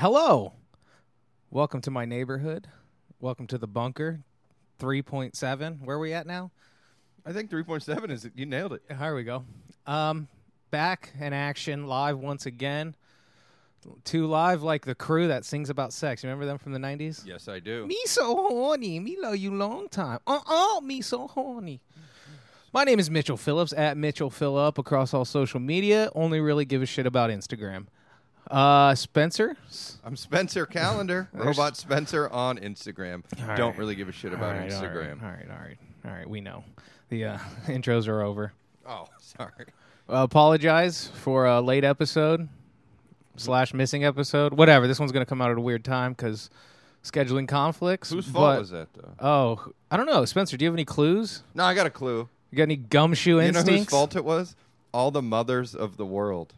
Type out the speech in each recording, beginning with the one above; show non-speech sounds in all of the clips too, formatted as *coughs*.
Hello. Welcome to my neighborhood. Welcome to the bunker. 3.7. Where are we at now? I think 3.7 is it. you nailed it. Here we go. Um, back in action, live once again. Too live like the crew that sings about sex. You remember them from the 90s? Yes, I do. Me so horny. Me love you long time. Uh uh Me so horny. My name is Mitchell Phillips at Mitchell Phillip across all social media. Only really give a shit about Instagram. Uh, Spencer. I'm Spencer Calendar, *laughs* Robot Spencer on Instagram. All Don't right. really give a shit about All right, Instagram. All right, all right, all right. We know the uh, *laughs* intros are over. Oh, *laughs* sorry. Uh, apologize for a late episode slash missing episode. Whatever. This one's gonna come out at a weird time because scheduling conflicts. Whose fault but- was that, though? Oh, I don't know. Spencer, do you have any clues? No, I got a clue. You got any gumshoe instincts? You know instincts? whose fault it was? All the mothers of the world.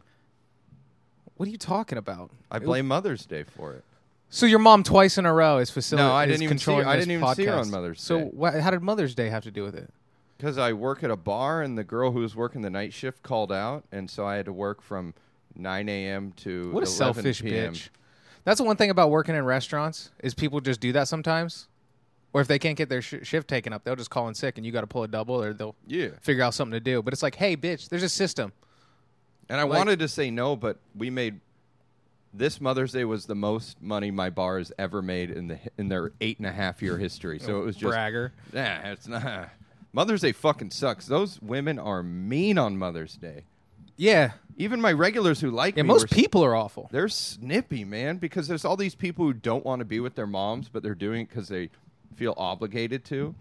What are you talking about? I blame Mother's Day for it. So your mom twice in a row is facilitating. No, I didn't even see her- I didn't even see her on Mother's so Day. wha- how did Mother's Day have to do with it? Because I work at a bar, and the girl who was working the night shift called out, and so I had to work from 9 a.m. to What a selfish p.m. bitch. That's the one thing about working in restaurants is people just do that sometimes. Or if they can't get their sh- shift taken up, they'll just call in sick, and you got to pull a double, or they'll Yeah. figure out something to do. But it's like, hey, bitch, there's a system. And I Like- wanted to say no, but we made this Mother's Day was the most money my bar has ever made in the in their eight and a half year history. So oh, it was just Bragger. Yeah, it's not. Mother's Day fucking sucks. Those women are mean on Mother's Day. Yeah, Even my regulars who like yeah. me, Most were- people are awful. they're snippy, man, because there's all these people who don't want to be with their moms, but they're doing it because they feel obligated to.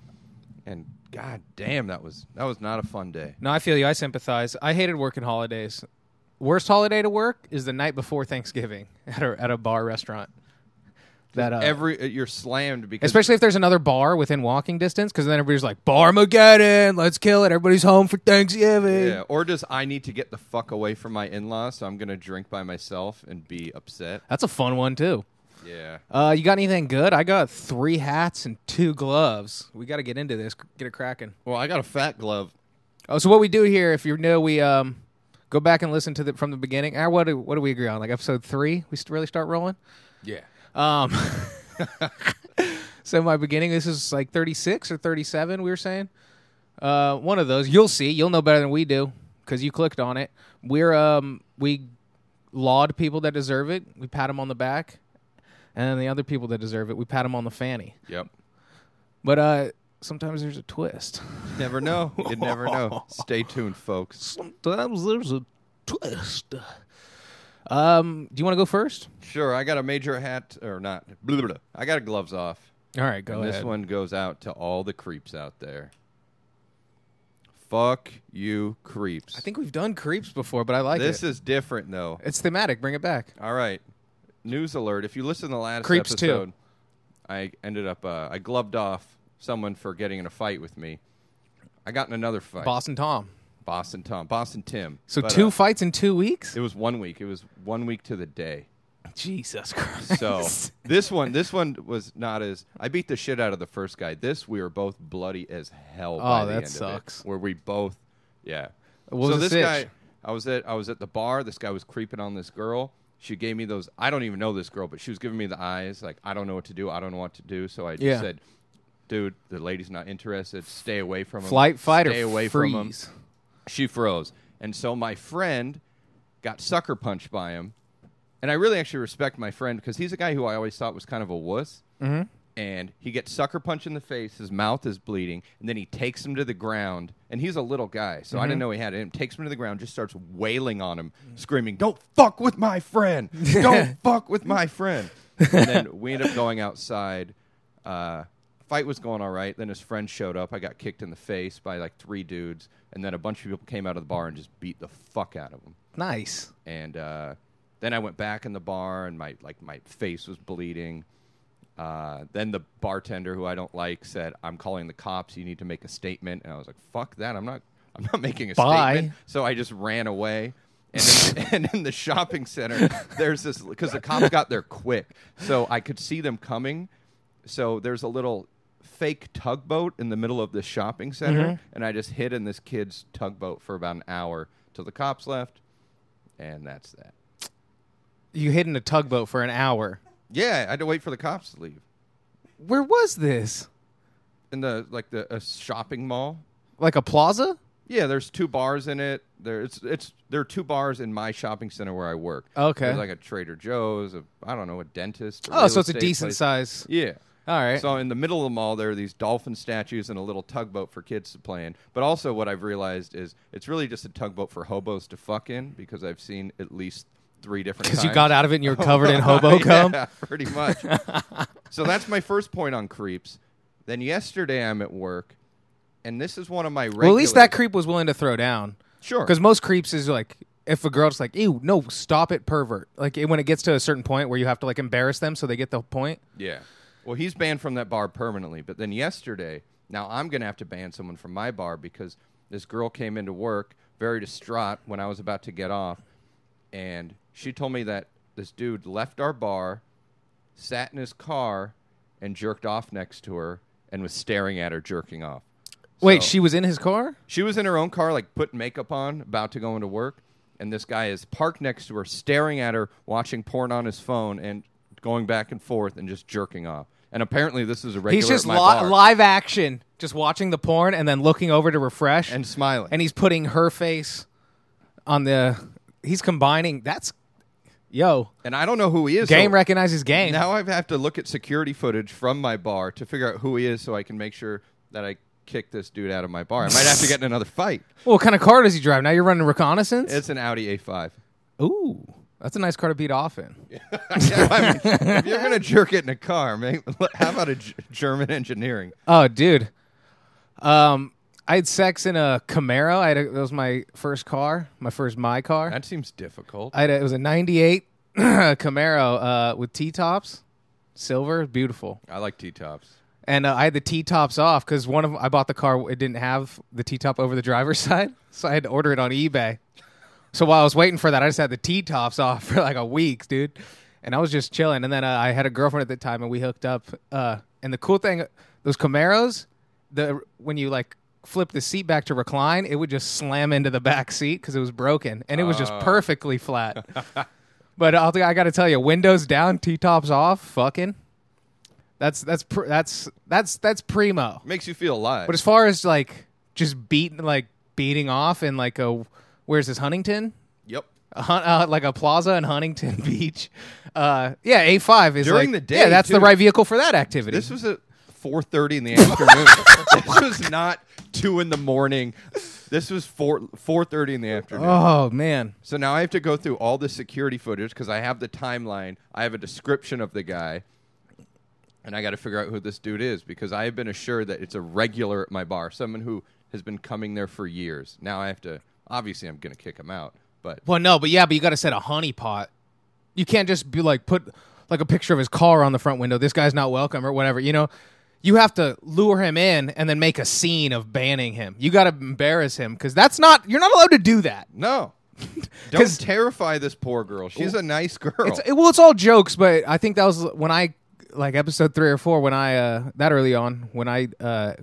And god damn, that was that was not a fun day. No, I feel you. I sympathize. I hated working holidays. Worst holiday to work is the night before Thanksgiving *laughs* at a at a bar restaurant. That uh, Every uh, you're slammed because especially if there's another bar within walking distance, because then everybody's like, "Barmageddon, let's kill it! Everybody's home for Thanksgiving." Yeah, or does I need to get the fuck away from my in-laws, so I'm gonna drink by myself and be upset? That's a fun one too. Yeah. Uh, you got anything good? I got three hats and two gloves. We got to get into this. Get it cracking. Well, I got a fat glove. Oh, so what we do here, if you're new, we um go back and listen to the from the beginning. Ah, what do, what do we agree on? Like episode three, we really start rolling. Yeah. Um, *laughs* so my beginning, this is like 36 or 37. We were saying, uh, one of those. You'll see. You'll know better than we do because you clicked on it. We're um we laud people that deserve it. We pat them on the back, and then the other people that deserve it, we pat them on the fanny. Yep. But uh, sometimes there's a twist. Never know. *laughs* You never know. Stay tuned, folks. Sometimes there's a twist. Um, do you want to go first? Sure, I got a major hat or not. Blah, blah, blah. I got a gloves off. All right, go and ahead. this one goes out to all the creeps out there. Fuck you, creeps. I think we've done creeps before, but I like this is different though. It's thematic. Bring it back. All right. News alert. If you listen to the last Creeps too. episode, I ended up uh, I gloved off someone for getting in a fight with me. I got in another fight. Boston Tom. Boston Tom, Boston Tim. So But, two uh, fights in two weeks. it was one week. It was one week to the day. Jesus *laughs* Christ. So this one, this one was not as. I beat the shit out of the first guy. This we were both bloody as hell. by Oh, the that end sucks. Of it, where we both, yeah. What so this sitch? guy, I was at, I was at the bar. This guy was creeping on this girl. She gave me those. I don't even know this girl, but she was giving me the eyes. Like I don't know what to do. I don't know what to do. So I just Yeah. said, "Dude, the lady's not interested. Stay away from him. Flight, fight, Stay away from him." She froze, and so my friend got sucker punched by him. And I really actually respect my friend because he's a guy who I always thought was kind of a wuss. Mm-hmm. And he gets sucker punched in the face. His mouth is bleeding, and then he takes him to the ground. And he's a little guy, so I didn't know he had it. And takes him to the ground, just starts wailing on him, screaming, "Don't fuck with my friend! Don't *laughs* fuck with my friend!" and then we end up going outside. Uh, fight was going all right. Then his friend showed up. I got kicked in the face by like three dudes, and then a bunch of people came out of the bar and just beat the fuck out of him Nice. and uh, then I went back in the bar, and my like my face was bleeding. Uh, then the bartender, who I don't like, said, "I'm calling the cops. You need to make a statement." And I was like, "Fuck that! I'm not. I'm not *laughs* making a Bye. statement." So I just ran away. And in, *laughs* and in the shopping center, there's this because the cops got there quick, so I could see them coming. So there's a little fake tugboat in the middle of the shopping center, and I just hid in this kid's tugboat for about an hour till the cops left, and that's that. you hid in a tugboat for an hour. Yeah, I had to wait for the cops to leave Where was this? in the like the a shopping mall. Like a plaza? Yeah, there's two bars in it. There, it's it's there are two bars in my shopping center where I work. Okay. There's like a Trader Joe's, a I don't know, a dentist. a Oh, real so it's a estate decent place. size. Yeah. All right. So in the middle of the mall, there are these dolphin statues and a little tugboat for kids to play in. But also, what I've realized is it's really just a tugboat for hobos to fuck in because I've seen at least three different. Because you got out of it and you're covered in *laughs* hobo cum. yeah, *laughs* pretty much. *laughs* so that's my first point on creeps. Then yesterday I'm at work, and this is one of my regular. Well, at least that creep was willing to throw down. sure Because most creeps is like, if a girl's like, ew, no, stop it, pervert. Like, it- when it gets to a certain point where you have to, like, embarrass them so they get the point. Yeah. Well, he's banned from that bar permanently. But then yesterday, now I'm going to have to ban someone from my bar because this girl came into work very distraught when I was about to get off. And she told me that this dude left our bar, sat in his car, and jerked off next to her and was staring at her jerking off. Wait, So- she was in his car? She was in her own car, like putting makeup on, about to go into work, and this guy is parked next to her, staring at her, watching porn on his phone, and going back and forth and just jerking off. And apparently, this is a regular He's just at my li- bar. live action, just watching the porn and then looking over to refresh. and smiling. and he's putting her face on the. He's combining. That's. Yo. And I don't know who he is. Game so recognizes game. Now I have to look at security footage from my bar to figure out who he is, so I can make sure that I kick this dude out of my bar. I might have to get in another fight. Well, *laughs* what kind of car does he drive? Now you're running reconnaissance? It's an Audi A5. Ooh. That's a nice car to beat off in. *laughs* I mean, if you're gonna jerk it in a car, man, *laughs* how about a G- German engineering? Oh, dude. Um, I had sex in a Camaro. I had a, that was my first car, my first my car. That seems difficult. I had a, it was a '98 *clears throat* Camaro uh, with T tops, silver, beautiful. I like T tops. And uh, I had the T tops off because one of I bought the car. It didn't have the T top over the driver's *laughs* side, so I had to order it on eBay. So while I was waiting for that, I just had the T tops off *laughs* for like a week, dude. And I was just chilling. And then uh, I had a girlfriend at the time, and we hooked up. Uh, and the cool thing, those Camaros, the when you like flip the seat back to recline, it would just slam into the back seat because it was broken, and it was just Oh. perfectly flat. *laughs* but I'll, I got to tell you, windows down, T tops off, fucking. That's that's pr- that's that's that's primo. Makes you feel alive. But as far as like just beating like beating off in like a where's this Huntington? yep. A hun- uh, like a plaza in Huntington *laughs* Beach. Uh, yeah, A five is During like- the Yeah, day, that's the too. right vehicle for that activity. This was at 4:30 in the afternoon. *laughs* this was not two in the morning. This was four 4:30 in the afternoon. oh man, So now I have to go through all the security footage because I have the timeline. I have a description of the guy, and I got to figure out who this dude is because I have been assured that it's a regular at my bar, someone who has been coming there for years. Now I have to. Obviously, I'm going to kick him out, but well no, but yeah, but you got to set a honeypot. You can't just be like put like a picture of his car on the front window. This guy's not welcome or whatever. You know, you have to lure him in and then make a scene of banning him. You got to embarrass him because that's not you're not allowed to do that. no. *laughs* Don't terrify this poor girl. She's a nice girl. It's, it- well, it's all jokes, but I think that was when I like episode three or four when I uh that early on when I uh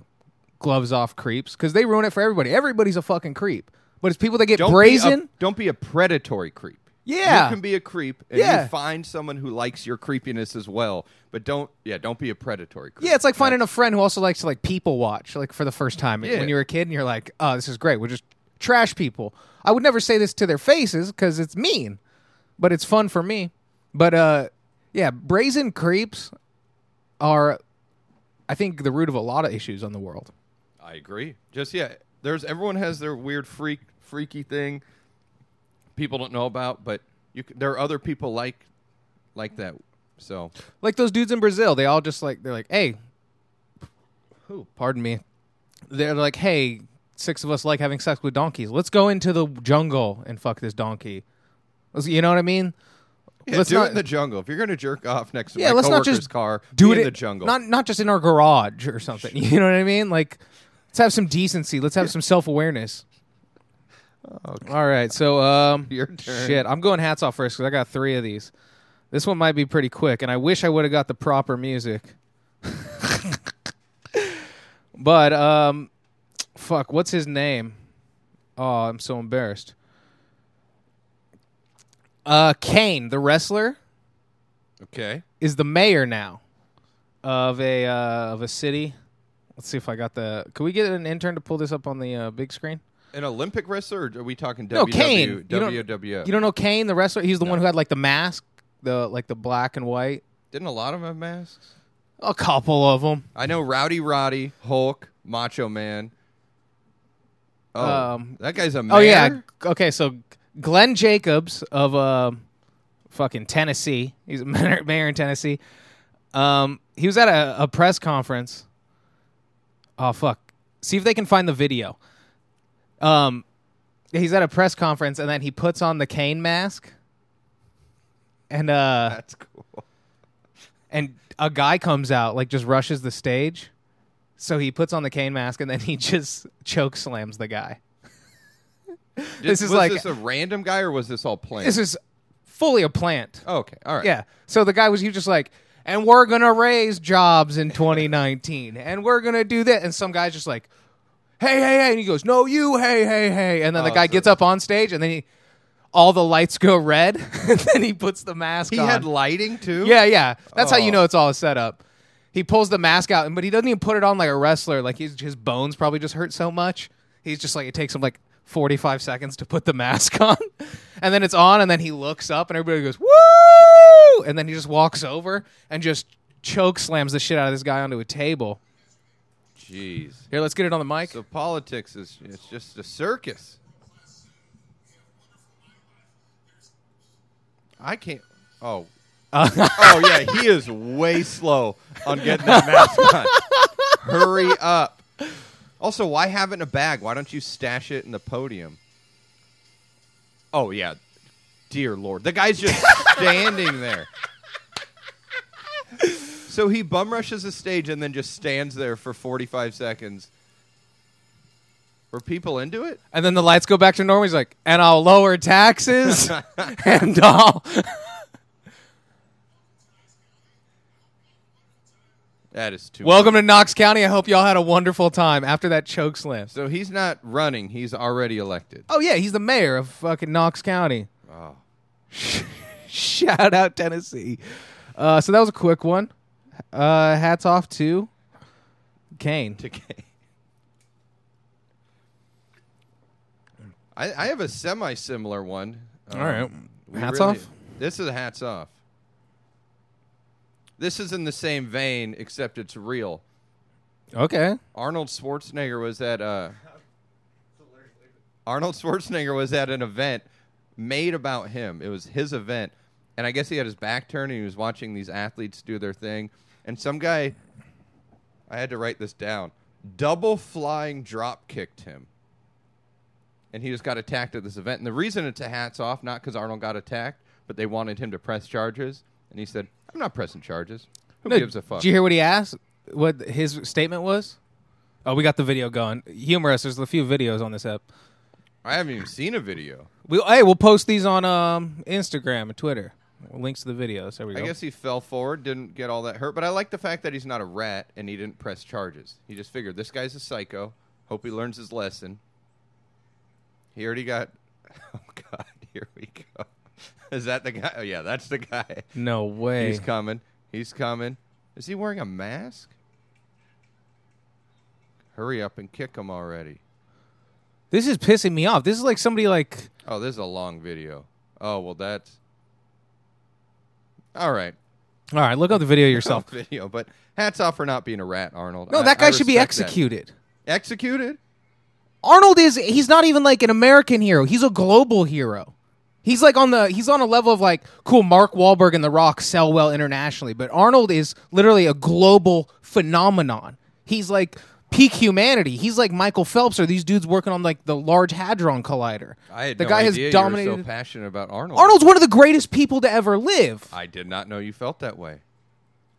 gloves off creeps because they ruin it for everybody. Everybody's a fucking creep, but it's people that get don't brazen. Be a, don't be a predatory creep. Yeah. you can be a creep, and Yeah. you find someone who likes your creepiness as well. But don't, yeah, don't be a predatory creep. yeah, it's like finding a friend who also likes to like people watch, like for the first time Yeah. when you were a kid, and you're like, "Oh, this is great. We're just trash people." I would never say this to their faces because it's mean, but it's fun for me. But uh, yeah, brazen creeps are, I think, the root of a lot of issues on the world. I agree. Just yeah, there's everyone has their weird freak, freaky thing. People don't know about, but you c there are other people like like that. So like those dudes in Brazil. They all just like they're like, hey, who? Pardon me. They're like, hey, six of us like having sex with donkeys. Let's go into the jungle and fuck this donkey. Let's- You know what I mean? yeah, let's do not it in the jungle. If you're gonna jerk off next to yeah. my Let's not coworker's just car, do be it in the jungle. Not not just in our garage or something. *laughs* You know what I mean? Like, let's have some decency. Let's have some self awareness. All right, so um, *laughs* Your turn. Shit, I'm going hats off first because I got three of these. This one might be pretty quick, and I wish I would have got the proper music. *laughs* but um, fuck, what's his name? Oh, I'm so embarrassed. Uh, Kane, the wrestler, Okay. is the mayor now of a uh, of a city. Let's see if I got the. Could we get an intern to pull this up on the uh, big screen? An Olympic wrestler? Or are we talking No, WW, Kane. You don't- WWF? You don't know Kane, the wrestler? He's the No. one who had like the mask, the like the black and white. Didn't a lot of them have masks? A couple of them. I know Rowdy Roddy, Hulk, Macho Man. Oh, Um, that guy's a mayor? Oh yeah. Okay, so Glenn Jacobs of uh, fucking Tennessee. He's a *laughs* mayor, mayor in Tennessee. Um, he was at a, a press conference. Oh fuck! See if they can find the video. Um, he's at a press conference and then he puts on the Kane mask, and uh, That's cool. and a guy comes out like just rushes the stage. So he puts on the Kane mask and then he *laughs* just choke slams the guy. This is was like- this a random guy or was this all planned? This is fully a plant. Oh, okay, all right. Yeah. So the guy was he was just like, and we're gonna raise jobs in 2019, and we're gonna do that. And some guy's just like, hey, hey, hey, and he goes, no, you, hey, hey, hey, and then the Oh, guy so- gets up on stage, and then he, all the lights go red, *laughs* and then he puts the mask He on. had lighting too. yeah, yeah. That's how you Oh. know it's all set up. He pulls the mask out, but he doesn't even put it on like a wrestler. Like he's, his bones probably just hurt so much. He's just like it takes him like 45 seconds to put the *laughs* mask on, and then it's on, and then he looks up, and everybody goes woo, and then he just walks over and just choke slams the shit out of this guy onto a table. Jeez. Here, let's get it on the mic. So politics is it's just a circus. I can't. Oh. *laughs* oh yeah, he is way slow on getting that mask on. Hurry up. Also, why have it in a bag? Why don't you stash it in the podium? Oh yeah. Dear Lord. The guy's just *laughs* standing there. So he bum rushes the stage and then just stands there for 45 seconds. Were people into it? and then the lights go back to normal. He's like, and I'll lower taxes, *laughs* and I'll. That is too. Welcome to Knox County. I hope y'all had a wonderful time after that choke slam. So he's not running. He's already elected. Oh yeah, he's the mayor of fucking Knox County. Oh. *laughs* Shout out Tennessee. Uh, so that was a quick one. Uh, hats off to Kane. To Kane. I, I have a semi similar one. All right. Um, we Hats really- off? This is a hats off. This is in the same vein, except it's real. Okay. Arnold Schwarzenegger was at uh Arnold Schwarzenegger was at an event made about him. It was his event, and I guess he had his back turned and he was watching these athletes do their thing. And some guy, I had to write this down, double flying drop kicked him, and he just got attacked at this event. And the reason it's a hats off, not because Arnold got attacked, but they wanted him to press charges, and he said, "I'm not pressing charges. Who No, gives a fuck?" Did you hear what he asked? What his statement was? Oh, we got the video going. Humor us. There's a few videos on this app. I haven't even seen a video. We hey, we'll post these on um, Instagram and Twitter. Links to the videos. There we I guess he fell forward, didn't get all that hurt, but I like the fact that he's not a rat and he didn't press charges. He just figured this guy's a psycho. Hope he learns his lesson. He already got. *laughs* Oh God, *laughs* here we go. Is that the guy? Oh yeah, that's the guy. no way. He's coming. He's coming. Is he wearing a mask? Hurry up and kick him already. This is pissing me off. This is like somebody like Oh, this is a long video. Oh well, that's all right. All right, look up the video yourself. video, but hats off for not being a rat, Arnold. No, I- that guy I should be respect that. executed. Executed? Arnold is he's not even like an American hero. He's a global hero. He's like on the he's on a level of like cool Mark Wahlberg and The Rock sell well internationally, but Arnold is literally a global phenomenon. He's like peak humanity. He's like Michael Phelps or these dudes working on like the Large Hadron Collider. I had the no guy idea has you were dominated. so passionate about Arnold. Arnold's one of the greatest people to ever live. I did not know you felt that way.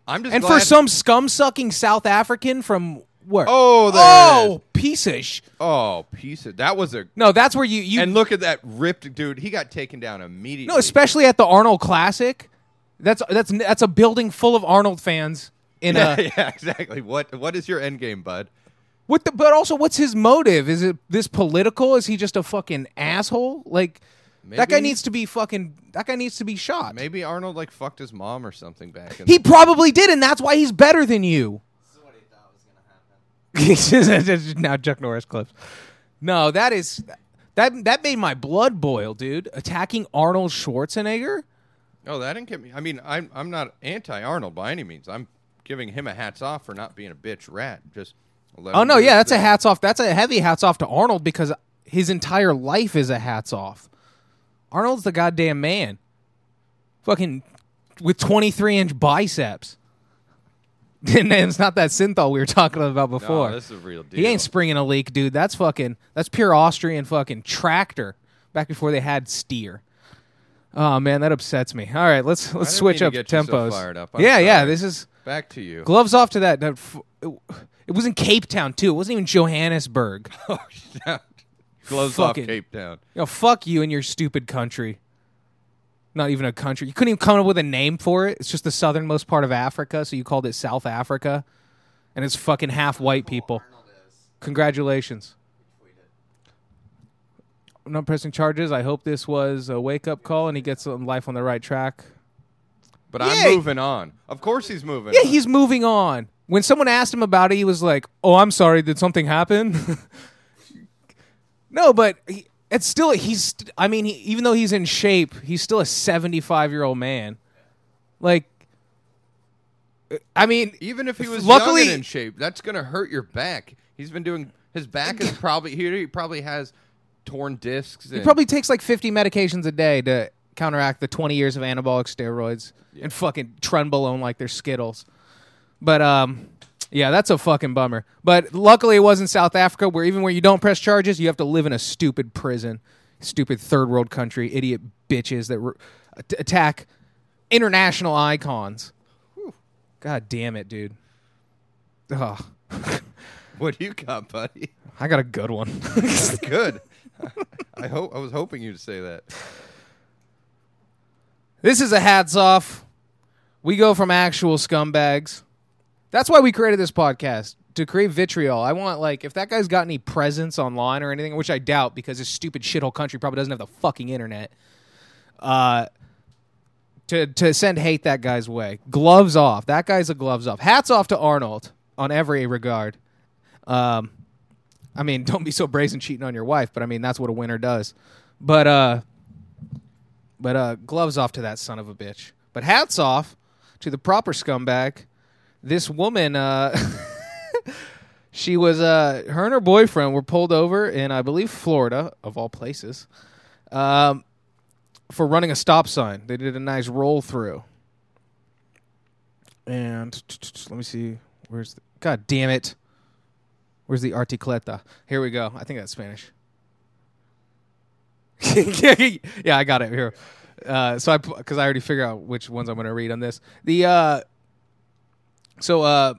I'm just And for some scum sucking South African from where? Oh, it oh, piece of sh- oh, piece of that was a No, that's where you you and look at that ripped dude. He got taken down immediately. No, especially at the Arnold Classic. That's that's that's a building full of Arnold fans in *laughs* yeah, a yeah, exactly. What what is your end game, bud? What the but also what's his motive? Is it this political? Is he just a fucking asshole? Like that guy needs to be fucking. That guy needs to be shot. Maybe Arnold like fucked his mom or something back. In He probably did, and that's why he's better than you. This is what he thought was gonna happen. now Chuck Norris clips. No, that is that that made my blood boil, dude. Attacking Arnold Schwarzenegger. Oh, that didn't get me. I mean, I'm I'm not anti Arnold by any means. I'm giving him a hats off for not being a bitch rat. Just Oh no, yeah, that's a hats off. That's a heavy hats off to Arnold because his entire life is a hats off. Arnold's the goddamn man. Fucking with 23 inch biceps. *laughs* and it's not that synthol we were talking about before. No, this is a real deal. he ain't springing a leak, dude. That's fucking that's pure Austrian fucking tractor back before they had steer. Oh man, that upsets me. All right, let's let's switch up so tempos. I'm yeah, yeah, this is Back to you. gloves off to that. that f- it, it was in Cape Town too. It wasn't even Johannesburg. *laughs* Oh, gloves Fucking- off Cape Town. You know, fuck you and your stupid country. Not even a country. You couldn't even come up with a name for it. It's just the southernmost part of Africa, so you called it South Africa. And it's fucking half white people. Congratulations. I'm not pressing charges. I hope this was a wake up call and he gets some life on the right track. But Yeah. I'm moving on. Of course he's moving. Yeah, on. he's moving on. When someone asked him about it, he was like, "Oh, I'm sorry. Did something happen?" *laughs* no, but he, it's still he's. I mean, he, even though he's in shape, he's still a 75 year old man. Like, I mean, Even if he was Luckily- young and in shape, that's gonna hurt your back. He's been doing his back is probably he, he probably has torn discs. he probably takes like 50 medications a day to counteract the 20 years of anabolic steroids and fucking Trenbolone like they're Skittles. But um, yeah, that's a fucking bummer. But luckily, it wasn't South Africa, where even where you don't press charges, you have to live in a stupid prison, stupid third world country, idiot bitches that r- at- attack international icons. God damn it, dude. Ugh. *laughs* What do you got, buddy? I got a good one. *laughs* Good. *laughs* I hope I was hoping you'd say that. This is a hats off. We go from actual scumbags. That's why we created this podcast to create vitriol. I want like if that guy's got any presence online or anything, which I doubt because this stupid shithole country probably doesn't have the fucking internet. Uh, to to send hate that guy's way. Gloves off. That guy's a gloves off. Hats off to Arnold on every regard. Um, I mean, *laughs* don't be so brazen cheating on your wife, but I mean that's what a winner does. But uh, but uh, gloves off to that son of a bitch. But hats off to the proper scumbag. This woman, uh, *laughs* she was, uh, her and her boyfriend were pulled over in, I believe, Florida, of all places, um, for running a stop sign. They did a nice roll through. And let me see. Where's the. God damn it. Where's the articleta? Here we go. I think that's Spanish. *laughs* yeah, I got it here. Uh, so I because I already figured out which ones I'm going to read on this. The uh, so uh,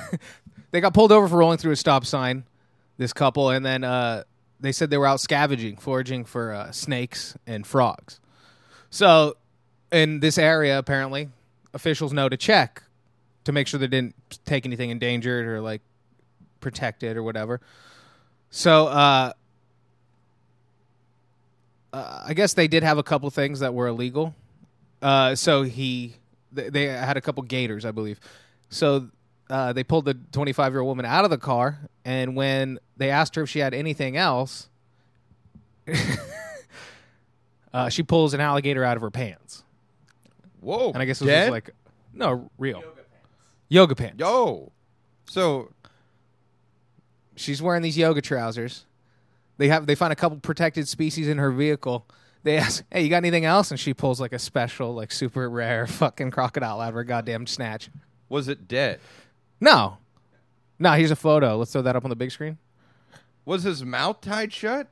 *laughs* they got pulled over for rolling through a stop sign. This couple, and then uh, they said they were out scavenging, foraging for uh, snakes and frogs. So in this area, apparently, officials know to check to make sure they didn't take anything endangered or like protected or whatever. So uh, uh, I guess they did have a couple things that were illegal. Uh, so he, th- they had a couple gators, I believe. So uh, they pulled the 25 year old woman out of the car, and when they asked her if she had anything else, *laughs* uh, she pulls an alligator out of her pants, Whoa. and I guess it was dead? just like no real yoga pants. yoga pants. Yo. So She's wearing these yoga trousers. They have they find a couple protected species in her vehicle. They ask, "Hey, you got anything else?" And she pulls like a special, like super rare fucking crocodile out of her goddamn snatch. was it dead? No, no. Here's a photo. Let's throw that up on the big screen. Was his mouth tied shut?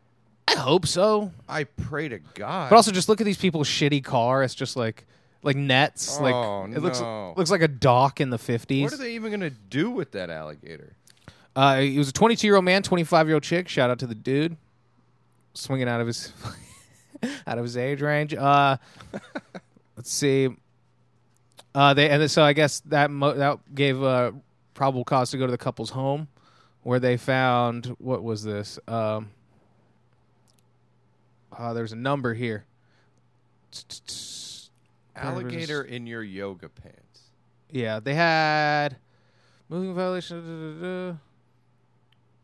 I hope so. I pray to God. But also, just look at these people's shitty car. It's just like like nets. Oh, like it looks no. looks like a dock in the fifties. what are they even gonna do with that alligator? Uh, he was a 22 year old man, 25 year old chick. Shout out to the dude, swinging out of his *laughs* out of his age range. Uh, *laughs* let's see. Uh, they and so I guess that mo- that gave uh, probable cause to go to the couple's home, where they found what was this? Um, Uh, there's a number here. *tsk* Alligator in your yoga pants. Yeah, they had moving violation.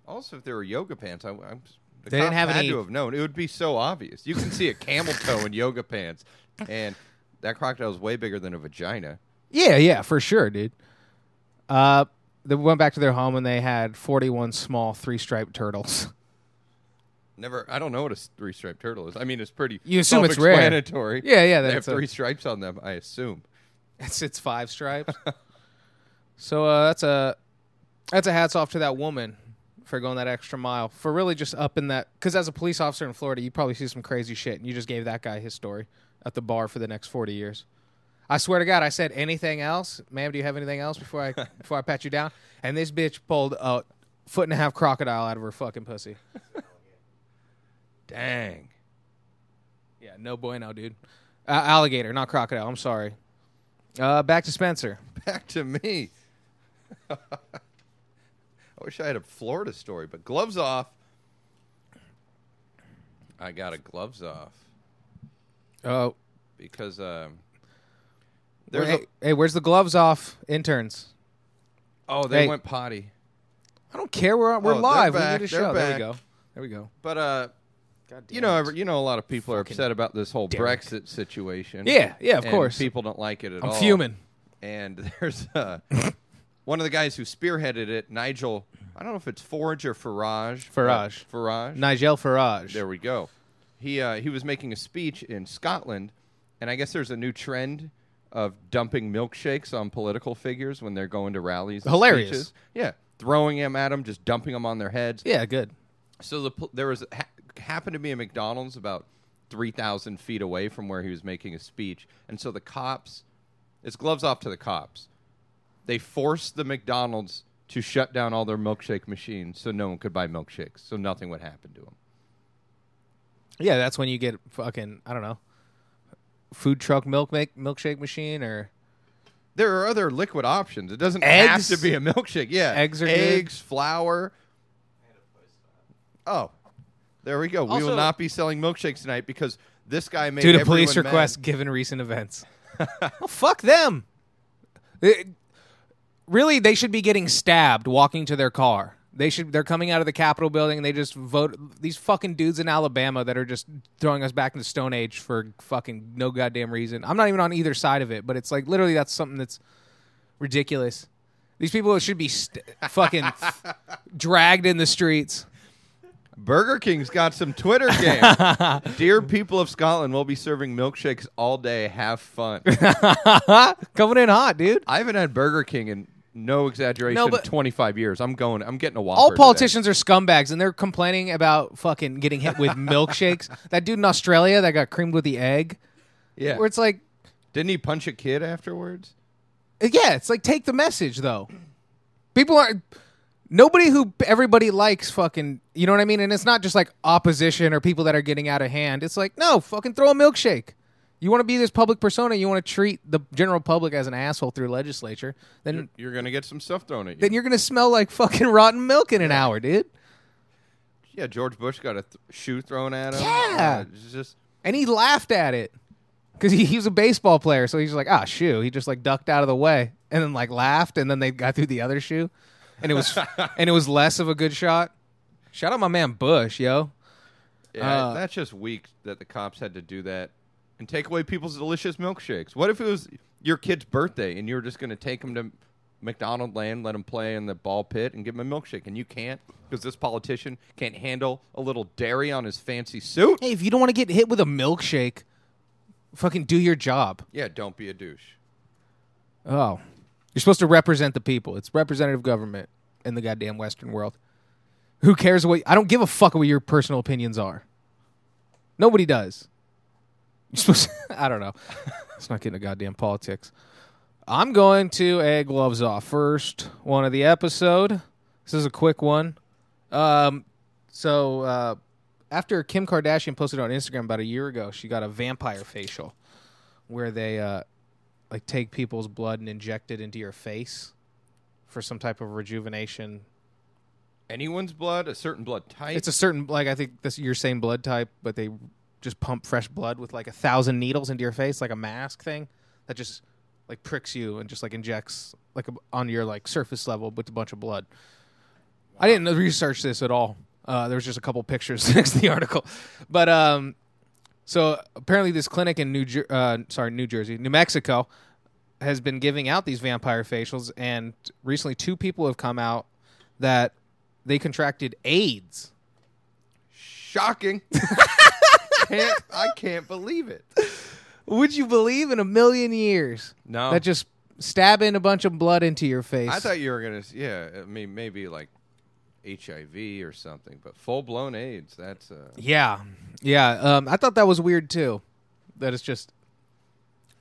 Also, if there were yoga pants, I, I'm, the They didn't have had any- to have known. It would be so obvious. You can see a camel toe in yoga pants, *laughs* and that crocodile is way bigger than a vagina. Yeah, yeah, for sure, dude. Uh, they went back to their home and they had 41 small three striped turtles. *laughs* Never. I don't know what a three striped turtle is. I mean, it's pretty. You assume it's rare. Yeah, yeah, They have a- three stripes on them. I assume. It's it's five stripes. *laughs* so uh, that's a that's a hats off to that woman for going that extra mile for really just up in that because as a police officer in Florida, you probably see some crazy shit, and you just gave that guy his story at the bar for the next forty years. I swear to God, I said anything else, ma'am. Do you have anything else before I *laughs* before I pat you down? And this bitch pulled a foot and a half crocodile out of her fucking pussy. Dang. Yeah, no bueno, dude. Uh, alligator, not crocodile. I'm sorry. Uh, back to Spencer. Back to me. *laughs* I wish I had a Florida story, but gloves off. I got a gloves off Oh, because um, Where- there's hey, hey, where's the gloves off, interns? oh they hey. went potty, I don't care. We're we're Oh, live. We need a show. There we go. There we go. but uh, God you know, every, you know, a lot of people are upset about this whole Derek. Brexit situation. Yeah, yeah, of and course. people don't like it at all. I'm fuming. and *laughs* there's uh, *laughs* one of the guys who spearheaded it, Nigel. I don't know if it's Forage or Farage. Farage. but Farage. Nigel Farage. There we go. He uh, he was making a speech in Scotland, and I guess there's a new trend of dumping milkshakes on political figures when they're going to rallies. and Hilarious. speeches. Yeah, throwing them at them, just dumping them on their heads. Yeah, good. So the there was ha- happened to be a McDonald's about three thousand feet away from where he was making a speech, and so the cops, it's gloves off to the cops. They forced the McDonald's to shut down all their milkshake machines so no one could buy milkshakes, so nothing would happen to them. Yeah, that's when you get fucking I don't know, food truck milk make milkshake machine or There are other liquid options. It doesn't Eggs? have to be a milkshake. Yeah, Eggs are good. eggs, flour. Oh, there we go. we will not be selling milkshakes tonight because this guy made due to police mad. request given recent events. *laughs* well, fuck them. It- *laughs* really, they should be getting stabbed walking to their car. They should. They're coming out of the Capitol building and they just vote. These fucking dudes in Alabama that are just throwing us back into Stone Age for fucking no goddamn reason. I'm not even on either side of it, but it's like literally that's something that's ridiculous. These people should be st- fucking *laughs* dragged in the streets. Burger King's got some Twitter *laughs* game. Dear people of Scotland, we'll be serving milkshakes all day. Have fun. *laughs* Coming in hot, dude. I haven't had Burger King in no exaggeration No, but- 25 years. I'm going. I'm getting a Whopper. All today. politicians are scumbags, and they're complaining about fucking getting hit with *laughs* milkshakes. That dude in Australia that got creamed with the egg, Yeah. where it's like, Didn't he punch a kid afterwards? Uh, yeah, it's like take the message though. People are nobody who everybody likes fucking. You know what I mean? And it's not just like opposition or people that are getting out of hand. It's like no, fucking throw a milkshake. You want to be this public persona. You want to treat the general public as an asshole through legislature. Then You're going to get some stuff thrown at you. then you're gonna smell like fucking rotten milk in an hour, dude. yeah, George Bush got a th- shoe thrown at him. Yeah. Uh, just and he laughed at it because he, he was a baseball player, so he's like, ah, shoe. He just like ducked out of the way and then like laughed, and then they got through the other shoe, and it was *laughs* and it was less of a good shot. Shout out my man Bush, yo. yeah, Uh, that's just weak that the cops had to do that and take away people's delicious milkshakes. What if it was your kid's birthday and you were just going to take him to McDonald Land, let him play in the ball pit, and give him a milkshake, and you can't because this politician can't handle a little dairy on his fancy suit? Hey, if you don't want to get hit with a milkshake, fucking do your job. Yeah, don't be a douche. Oh, you're supposed to represent the people. It's representative government in the goddamn Western world. Who cares what? I don't give a fuck what your personal opinions are. Nobody does. You're supposed. To, *laughs* I don't know. Let's not get into goddamn politics. I'm going to a gloves off first one of the episode. This is a quick one. Um, so uh, after Kim Kardashian posted on Instagram about a year ago, she got a vampire facial where they uh, like take people's blood and inject it into your face for some type of rejuvenation. Anyone's blood, a certain blood type. It's a certain like I think this your same blood type, but they just pump fresh blood with like a thousand needles into your face, like a mask thing that just like pricks you and just like injects like a, on your like surface level with a bunch of blood. I didn't research this at all. Uh, there was just a couple pictures *laughs* next to the article, but um, so apparently this clinic in New Jer- uh, sorry New Jersey, New Mexico, has been giving out these vampire facials, and recently two people have come out that they contracted AIDS. Shocking. *laughs* can't, I can't believe it. Would you believe in a million years No. that just stabbing a bunch of blood into your face? I thought you were gonna. Yeah, I mean maybe like HIV or something, but full blown AIDS. That's uh, Yeah, yeah. Um, I thought that was weird too. That it's just,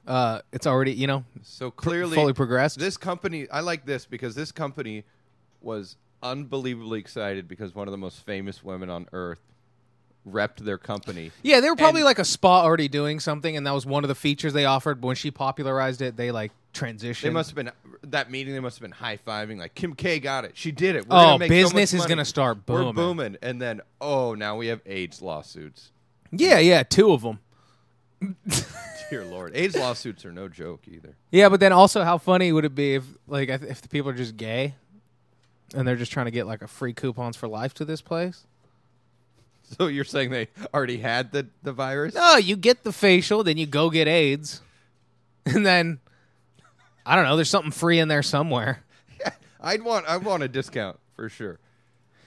uh, it's already you know so clearly fully progressed. This company, I like this because this company was unbelievably excited because one of the most famous women on earth repped their company. yeah, they were probably and- like a spa already doing something, and that was one of the features they offered. But when she popularized it, they like transitioned. They must have been that meeting. They must have been high fiving. Like Kim K got it. She did it. We're Oh, make so business is gonna start booming. We're booming. and then oh, now we have AIDS lawsuits. Yeah, yeah, two of them. *laughs* Dear Lord, AIDS lawsuits are no joke either. Yeah, but then also, how funny would it be if like if the people are just gay, and they're just trying to get like a free coupons for life to this place? *laughs* So you're saying they already had the the virus? No, you get the facial, then you go get AIDS, *laughs* and then I don't know. There's something free in there somewhere. *laughs* I'd want I want a discount for sure.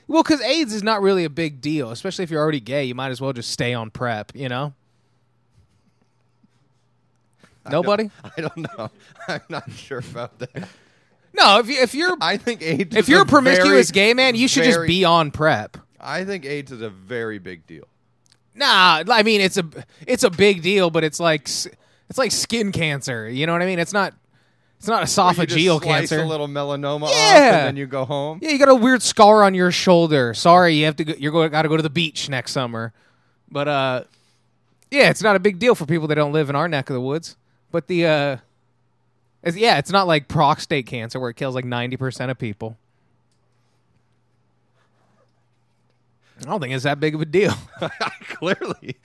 Well, because AIDS is not really a big deal, especially if you're already gay. You might as well just stay on PrEP. You know. Nobody. I don't know. I'm not sure about that. No, if you, if you're I think AIDS. if you're a promiscuous very, gay man, you should just be on PrEP. I think AIDS is a very big deal. Nah, I mean it's a it's a big deal, but it's like it's like skin cancer. You know what I mean? It's not it's not esophageal cancer. a little melanoma off, Yeah. and then you go home. yeah, you got a weird scar on your shoulder. Sorry, you have to go, you're going got to go to the beach next summer. But uh yeah, it's not a big deal for people that don't live in our neck of the woods. But the uh it's, yeah, it's not like prostate cancer where it kills like 90% of people. I don't think it's that big of a deal. *laughs* Clearly.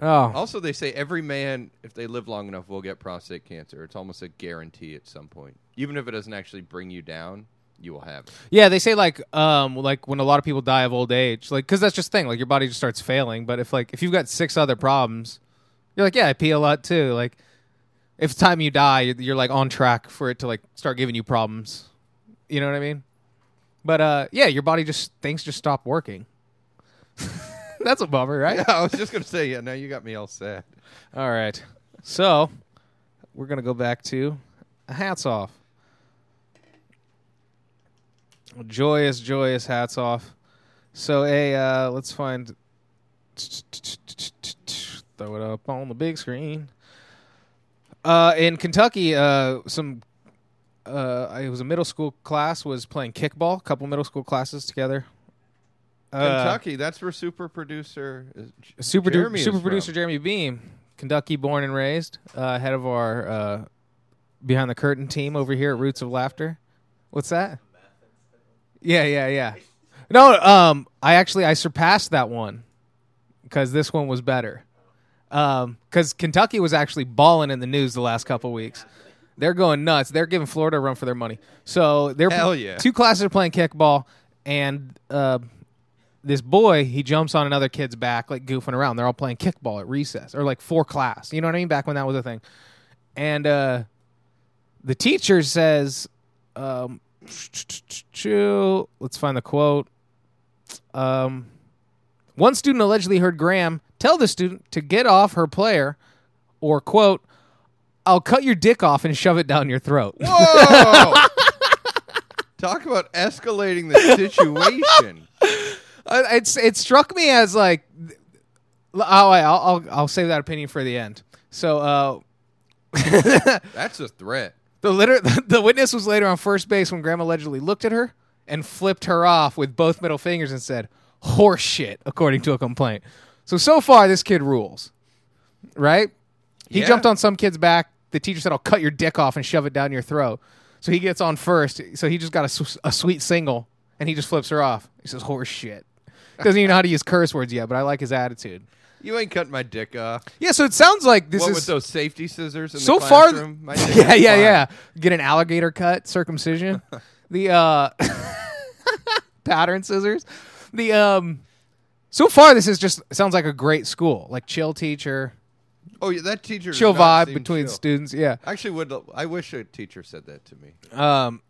Oh. Also, they say every man, if they live long enough, will get prostate cancer. It's almost a guarantee at some point. Even if it doesn't actually bring you down, you will have it. Yeah, they say like um like when a lot of people die of old age, like because that's just the thing, like your body just starts failing. But if like if you've got six other problems, you're like, yeah, I pee a lot too. Like if it's time you die, you're, you're like on track for it to like start giving you problems. You know what I mean? But uh yeah, your body just things just stop working. *laughs* that's a bummer, right? Yeah, I was just gonna say, yeah. Now you got me all sad. All right. So we're gonna go back to hats off. Joyous, joyous hats off. So a uh, let's find throw it up on the big screen. Uh, in Kentucky, uh, some uh, it was a middle school class was playing kickball. A couple middle school classes together. Uh, Kentucky, that's where super producer is, J- super Jeremy super from. producer Jeremy Beam, Kentucky born and raised, uh, head of our uh, behind the curtain team over here at Roots of Laughter. What's that? Yeah, yeah, yeah. No, um, I actually I surpassed that one because this one was better. Because Kentucky was actually balling in the news the last couple weeks. They're going nuts. They're giving Florida a run for their money. So they're Hell yeah. two classes are playing kickball, and uh, this boy he jumps on another kid's back like goofing around. They're all playing kickball at recess or like for class. You know what I mean? Back when that was a thing. And uh, the teacher says, um, "Let's find the quote." Um, one student allegedly heard Graham tell the student to get off her player, or quote, "I'll cut your dick off and shove it down your throat." Whoa! *laughs* Talk about escalating the situation. *laughs* Uh, it's it struck me as like oh I'll, I'll I'll save that opinion for the end. So uh, *laughs* That's a threat. the litter, *laughs* the witness was later on first base when Graham allegedly looked at her and flipped her off with both middle fingers and said "horse shit," according to a complaint. So so far this kid rules, right? He Yeah. jumped on some kid's back. The teacher said, "I'll cut your dick off and shove it down your throat." So he gets on first. So he just got a, a sweet single, and he just flips her off. He says, "Horse shit." Doesn't even know how to use curse words yet, but I like his attitude. You ain't cutting my dick off. Yeah, so it sounds like this what is with those safety scissors in so the far. classroom? My *laughs* dick yeah, is yeah, fine. yeah. Get an alligator cut, circumcision, *laughs* the uh *laughs* pattern scissors. The um. So far, this is just sounds like a great school, like chill teacher, Oh, yeah, that teacher. does chill not vibe seem between chill. students. Yeah. Actually, would I wish a teacher said that to me? Um,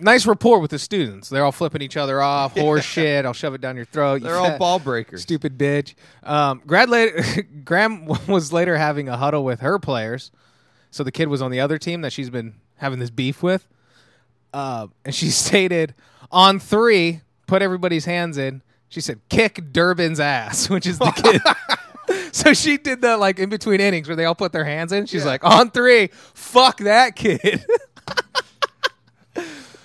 nice rapport with the students. They're all flipping each other off. Horse shit. I'll shove it down your throat. They're all ball *laughs* breakers. Stupid bitch. Um, Grad later, *laughs* Graham *laughs* was later having a huddle with her players. So the kid was on the other team that she's been having this beef with. Uh, and she stated, on three, put everybody's hands in. She said, kick Durbin's ass, which is the kid. so she did that like in between innings where they all put their hands in. She's Yeah. like, on three, fuck that kid.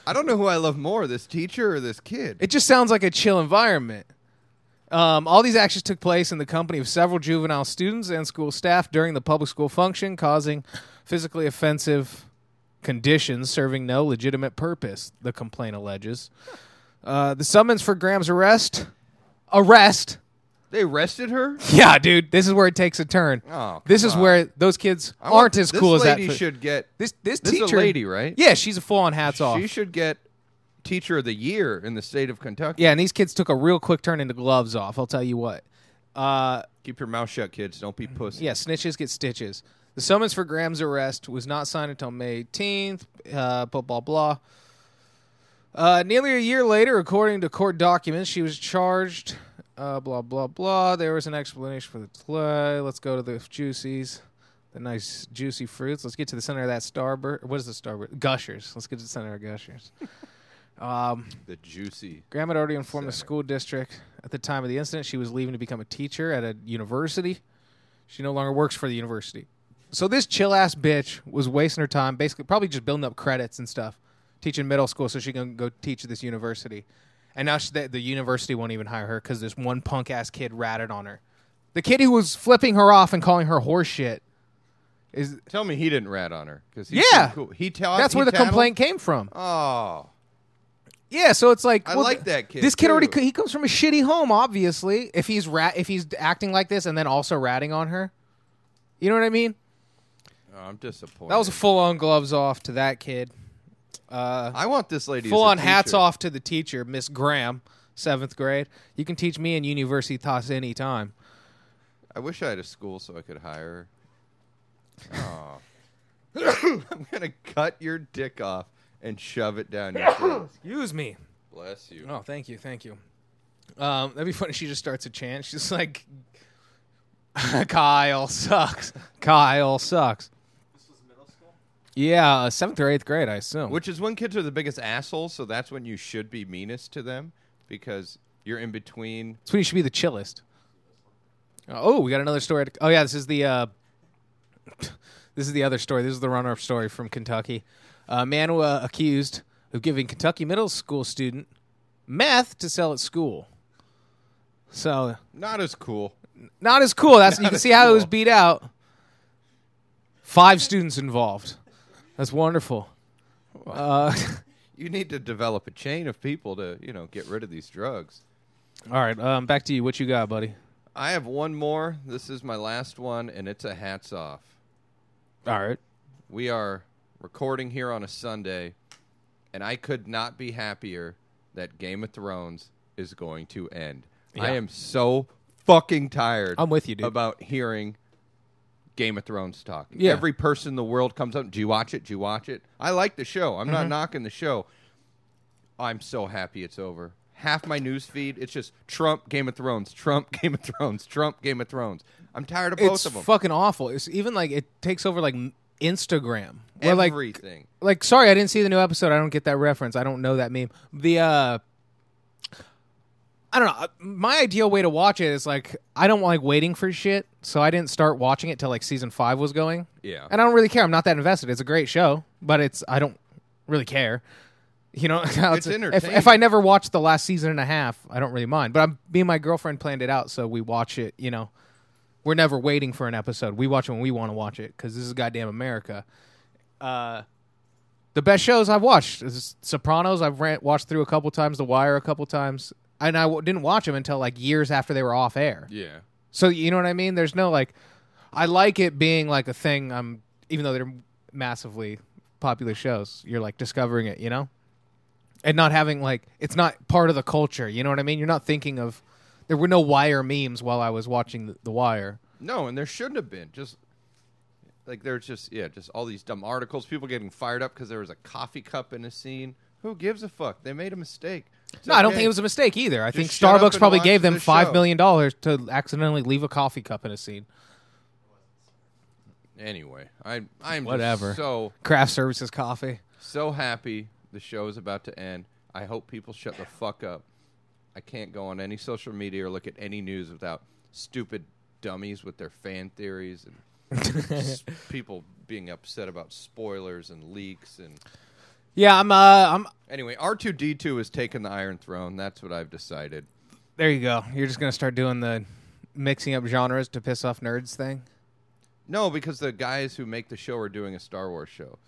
I don't know who I love more, this teacher or this kid. It just sounds like a chill environment. Um, all these actions took place in the company of several juvenile students and school staff during the public school function, causing physically offensive conditions serving no legitimate purpose, the complaint alleges. Uh, the summons for Graham's arrest. Arrest. They arrested her. *laughs* Yeah, dude, this is where it takes a turn. Oh, this is on. where those kids I want- aren't as this cool as that. lady should get. this this This is teacher, a lady, right? Yeah, she's a full on hats off. She should get teacher of the year in the state of Kentucky. Yeah, and these kids took a real quick turn into gloves off. I'll tell you what. Uh, Keep your mouth shut, kids. Don't be pussy. yeah, snitches get stitches. The summons for Graham's arrest was not signed until May 18th. Uh, blah blah blah. Uh, nearly a year later, according to court documents, she was charged. Uh, blah blah blah. There was an explanation for the delay. Let's go to the juicies, the nice juicy fruits. Let's get to the center of that starburst. What is the starburst? Gushers. Let's get to the center of gushers. *laughs* um, The juicy. Graham had already informed the school district at the time of the incident she was leaving to become a teacher at a university. She no longer works for the university. So this chill ass bitch was wasting her time, basically probably just building up credits and stuff, teaching middle school so she can go teach at this university. And now she, the, the university won't even hire her because this one punk ass kid ratted on her. The kid who was flipping her off and calling her horse shit is Tell me he didn't rat on her because Yeah. cool. He tell that's he where the tattled? complaint came from. Oh, Yeah, so it's like I well, like that kid, This kid already too. he comes from a shitty home, obviously. If he's rat, if he's acting like this and then also ratting on her, you know what I mean? Oh, I'm disappointed. That was a full on gloves off to that kid. Uh, I want this lady. full on hats off to the teacher, Miss Graham, seventh grade. You can teach me in University Toss any time. I wish I had a school so I could hire her. *coughs* Oh. *coughs* I'm gonna cut your dick off and shove it down your throat. *coughs* Excuse me. Bless you. Oh, thank you, thank you. Um, that'd be funny. She just starts a chant. She's like, *laughs* "Kyle sucks. Kyle sucks." This was middle school. Yeah, uh, seventh or eighth grade, I assume. Which is when kids are the biggest assholes, so that's when you should be meanest to them because you're in between. That's when you should be the chillest. Oh, we got another story. To, oh yeah, this is the uh, *coughs* this is the other story. This is the runner-up story from Kentucky. A man uh, accused of giving Kentucky middle school student meth to sell at school. So Not as cool. not as cool. That's *laughs* you can see how it was beat out. Five students involved. That's wonderful. Uh, *laughs* You need to develop a chain of people to, you know, get rid of these drugs. all right, um, back to you. What you got, buddy? I have one more. This is my last one, and it's a hats off. All right. We are recording here on a Sunday, and I could not be happier that Game of Thrones is going to end. I am so fucking tired. I'm with you, dude. About hearing Game of Thrones talk. Yeah. Every person in the world comes up. Do you watch it? Do you watch it? I like the show. I'm Mm-hmm. not knocking the show. I'm so happy it's over. Half my news feed, it's just Trump, Game of Thrones, Trump, *laughs* Game of Thrones, Trump, Game of Thrones. I'm tired of both it's of them. fucking awful. It's even like it takes over like Instagram. Where like Everything. like sorry, I didn't see the new episode. I don't get that reference. I don't know that meme. The uh I don't know. Uh, My ideal way to watch it is like I don't like waiting for shit, so I didn't start watching it till like season 5 was going. Yeah. And I don't really care. I'm not that invested. It's a great show, but it's I don't really care. You know, *laughs* It's if, if I never watched the last season and a half, I don't really mind. But I'm, me and my girlfriend planned it out, so we watch it. You know, we're never waiting for an episode. We watch it when we want to watch it because this is goddamn America. Uh, the best shows I've watched is Sopranos. I've ran, watched through a couple times. The Wire a couple times, and I w- didn't watch them until like years after they were off air. Yeah. So you know what I mean? There's no like I like it being like a thing I'm even though they're massively popular shows, you're like discovering it, you know? And not having like it's not part of the culture, you know what I mean? You're not thinking of there were no wire memes while I was watching the, the wire. No, and there shouldn't have been. Just like there's just yeah, just all these dumb articles. People getting fired up because there was a coffee cup in a scene. Who gives a fuck? They made a mistake. It's No, I don't think it was a mistake either. I think Starbucks probably gave them the five million dollars to accidentally leave a coffee cup in a scene. Anyway, I I'm just Whatever. so Craft services coffee. so happy the show is about to end. I hope people shut the fuck up. I can't go on any social media or look at any news without stupid dummies with their fan theories and *laughs* people being upset about spoilers and leaks and Yeah, I'm uh I'm anyway, R2D2 is taking the Iron Throne. That's what I've decided. there you go. You're just gonna start doing the mixing up genres to piss off nerds thing. No, because the guys who make the show are doing a Star Wars show.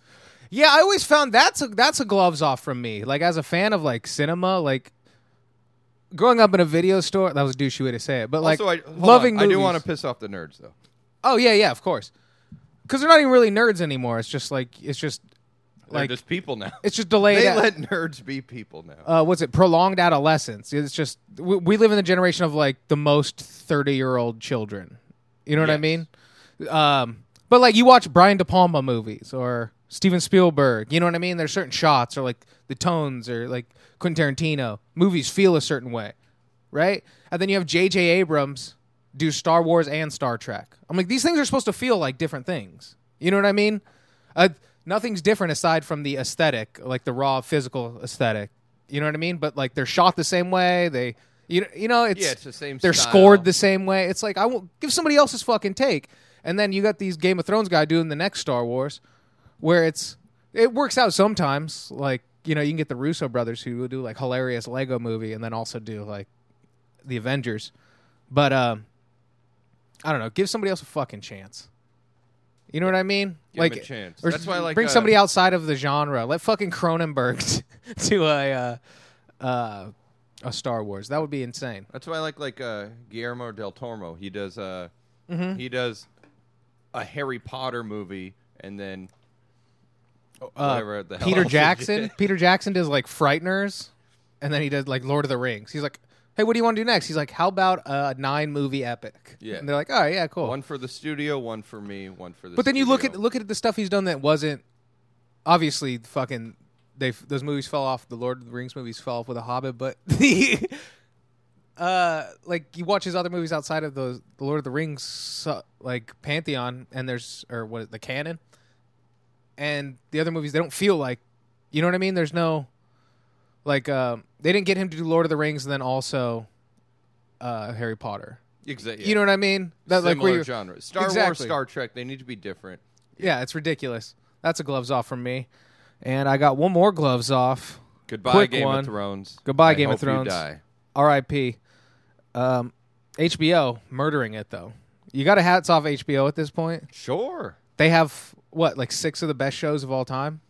Yeah, I always found that's a that's a gloves off from me. Like as a fan of like cinema, like growing up in a video store, that was a douchey way to say it, but like also, I, hold loving on. I do want to piss off the nerds though. Oh yeah, yeah, of course. Because they're not even really nerds anymore. It's just like it's just They're like just people now. it's just delayed. They at- let nerds be people now. uh, what's it? Prolonged adolescence. It's just we, we live in the generation of like the most thirty year old children. You know what I mean? Um, but like you watch Brian De Palma movies or Steven Spielberg. You know what I mean? There's certain shots or like the tones or like Quentin Tarantino movies feel a certain way, right? And then you have J.J. Abrams do Star Wars and Star Trek. I'm like these things are supposed to feel like different things. You know what I mean? Uh, nothing's different aside from the aesthetic, like the raw physical aesthetic. You know what I mean? But like they're shot the same way. They, you know, you know, it's Yeah, it's the same They're style. scored the same way. It's like I won't give somebody else's fucking take, and then you got these Game of Thrones guy doing the next Star Wars, where it's it works out sometimes. Like you know, you can get the Russo brothers who will do like hilarious Lego movie, and then also do like the Avengers. But um, I don't know. Give somebody else a fucking chance. You know what I mean? Give like a chance. Or That's why I like, bring uh, somebody outside of the genre. Let fucking Cronenberg *laughs* to a uh, uh, a Star Wars. That would be insane. That's why I like like uh, Guillermo del Toro. He does uh, Mm-hmm. he does a Harry Potter movie, and then Uh, whatever the hell Peter else he Jackson. did. Peter Jackson does like Frighteners, and then he does like Lord of the Rings. He's like, "Hey, what do you want to do next?" He's like, "How about a nine movie epic?" Yeah. and they're like, "All right, yeah, cool." One for the studio, one for me, one for the. but then you look at studio. look at the stuff he's done that wasn't obviously fucking. They those movies fell off. The Lord of the Rings movies fell off with a Hobbit, but *laughs* the uh like you watch his other movies outside of those the Lord of the Rings uh, like pantheon, and there's or what the canon, and the other movies they don't feel like, you know what I mean? There's no like um they didn't get him to do Lord of the Rings and then also uh Harry Potter. exactly. You know what I mean? That like where Similar you genre. Star Wars, Exactly. Star Trek. They need to be different. Yeah, it's ridiculous. That's a gloves off from me. And I got one more gloves off. Goodbye, Quick Game one. of Thrones. Goodbye, I Game of hope you Thrones. die. R.I.P. Um, HBO murdering it though. You got to hats off HBO at this point. Sure. They have what like six of the best shows of all time.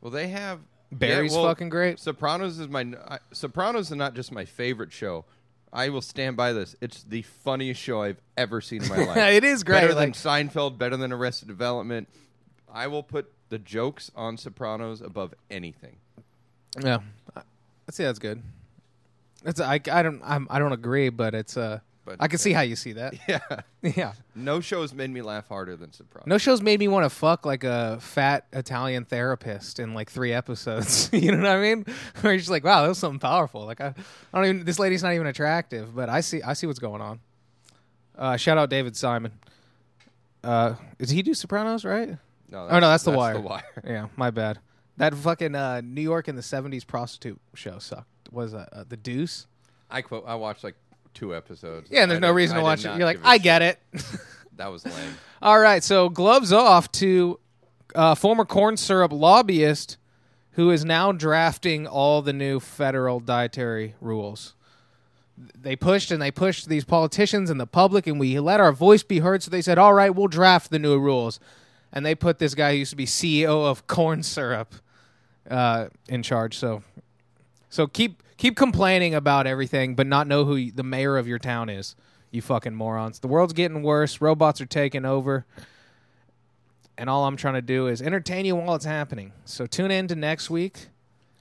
Well, they have Barry's yeah, well, fucking great. Sopranos is my I, Sopranos is not just my favorite show. I will stand by this. It's the funniest show I've ever seen in my *laughs* life. it is great. Better than Seinfeld, better than Arrested Development. I will put the jokes on Sopranos above anything. yeah, I'd say that's good. It's I, I don't I'm, I don't agree, but it's uh But I can see how you see that. *laughs* yeah, yeah. no shows made me laugh harder than Sopranos. No shows made me want to fuck like a fat Italian therapist in like three episodes. *laughs* you know what I mean? *laughs* Where you're just like, wow, that was something powerful. Like I, I don't even. This lady's not even attractive, but I see. I see what's going on. Uh, shout out David Simon. Uh, does he do Sopranos? Right? No, oh no, that's the wire. The wire. Yeah, my bad. That fucking uh, New York in the '70s prostitute show sucked. Was that uh, the Deuce? I quote. I watched like two episodes. Yeah, and there's I no did- reason I to did watch it. not You're like, give a I get it. *laughs* That was lame. All right, so gloves off to uh, former corn syrup lobbyist who is now drafting all the new federal dietary rules. They pushed and they pushed these politicians and the public, and we let our voice be heard. So they said, "All right, we'll draft the new rules." And they put this guy who used to be CEO of corn syrup uh, in charge. So, so keep keep complaining about everything, but not know who the mayor of your town is. You fucking morons. The world's getting worse. Robots are taking over. And all I'm trying to do is entertain you while it's happening. So tune in to next week.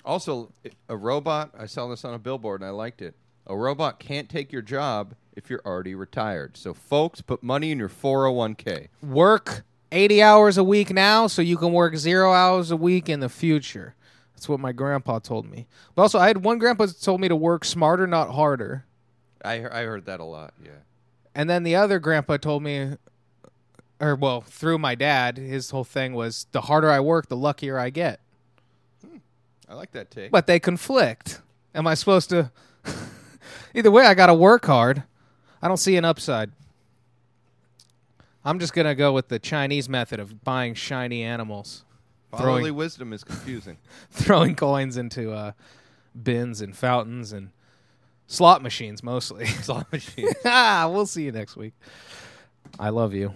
Also, a robot, I saw this on a billboard and I liked it. A robot can't take your job if you're already retired. So, folks, put money in your 401k. Work 80 hours a week now so you can work zero hours a week in the future. That's what my grandpa told me. But also, I had one grandpa that told me to work smarter, not harder. I, he- I heard that a lot, yeah. And then the other grandpa told me, or well, through my dad, his whole thing was the harder I work, the luckier I get. Hmm. I like that take. But they conflict. Am I supposed to? *laughs* Either way, I got to work hard. I don't see an upside. I'm just gonna go with the Chinese method of buying shiny animals, Fatherly throwing- wisdom is confusing. *laughs* throwing coins into uh, bins and fountains and slot machines mostly. *laughs* Slot *laughs* machines. ah, we'll see you next week. I love you.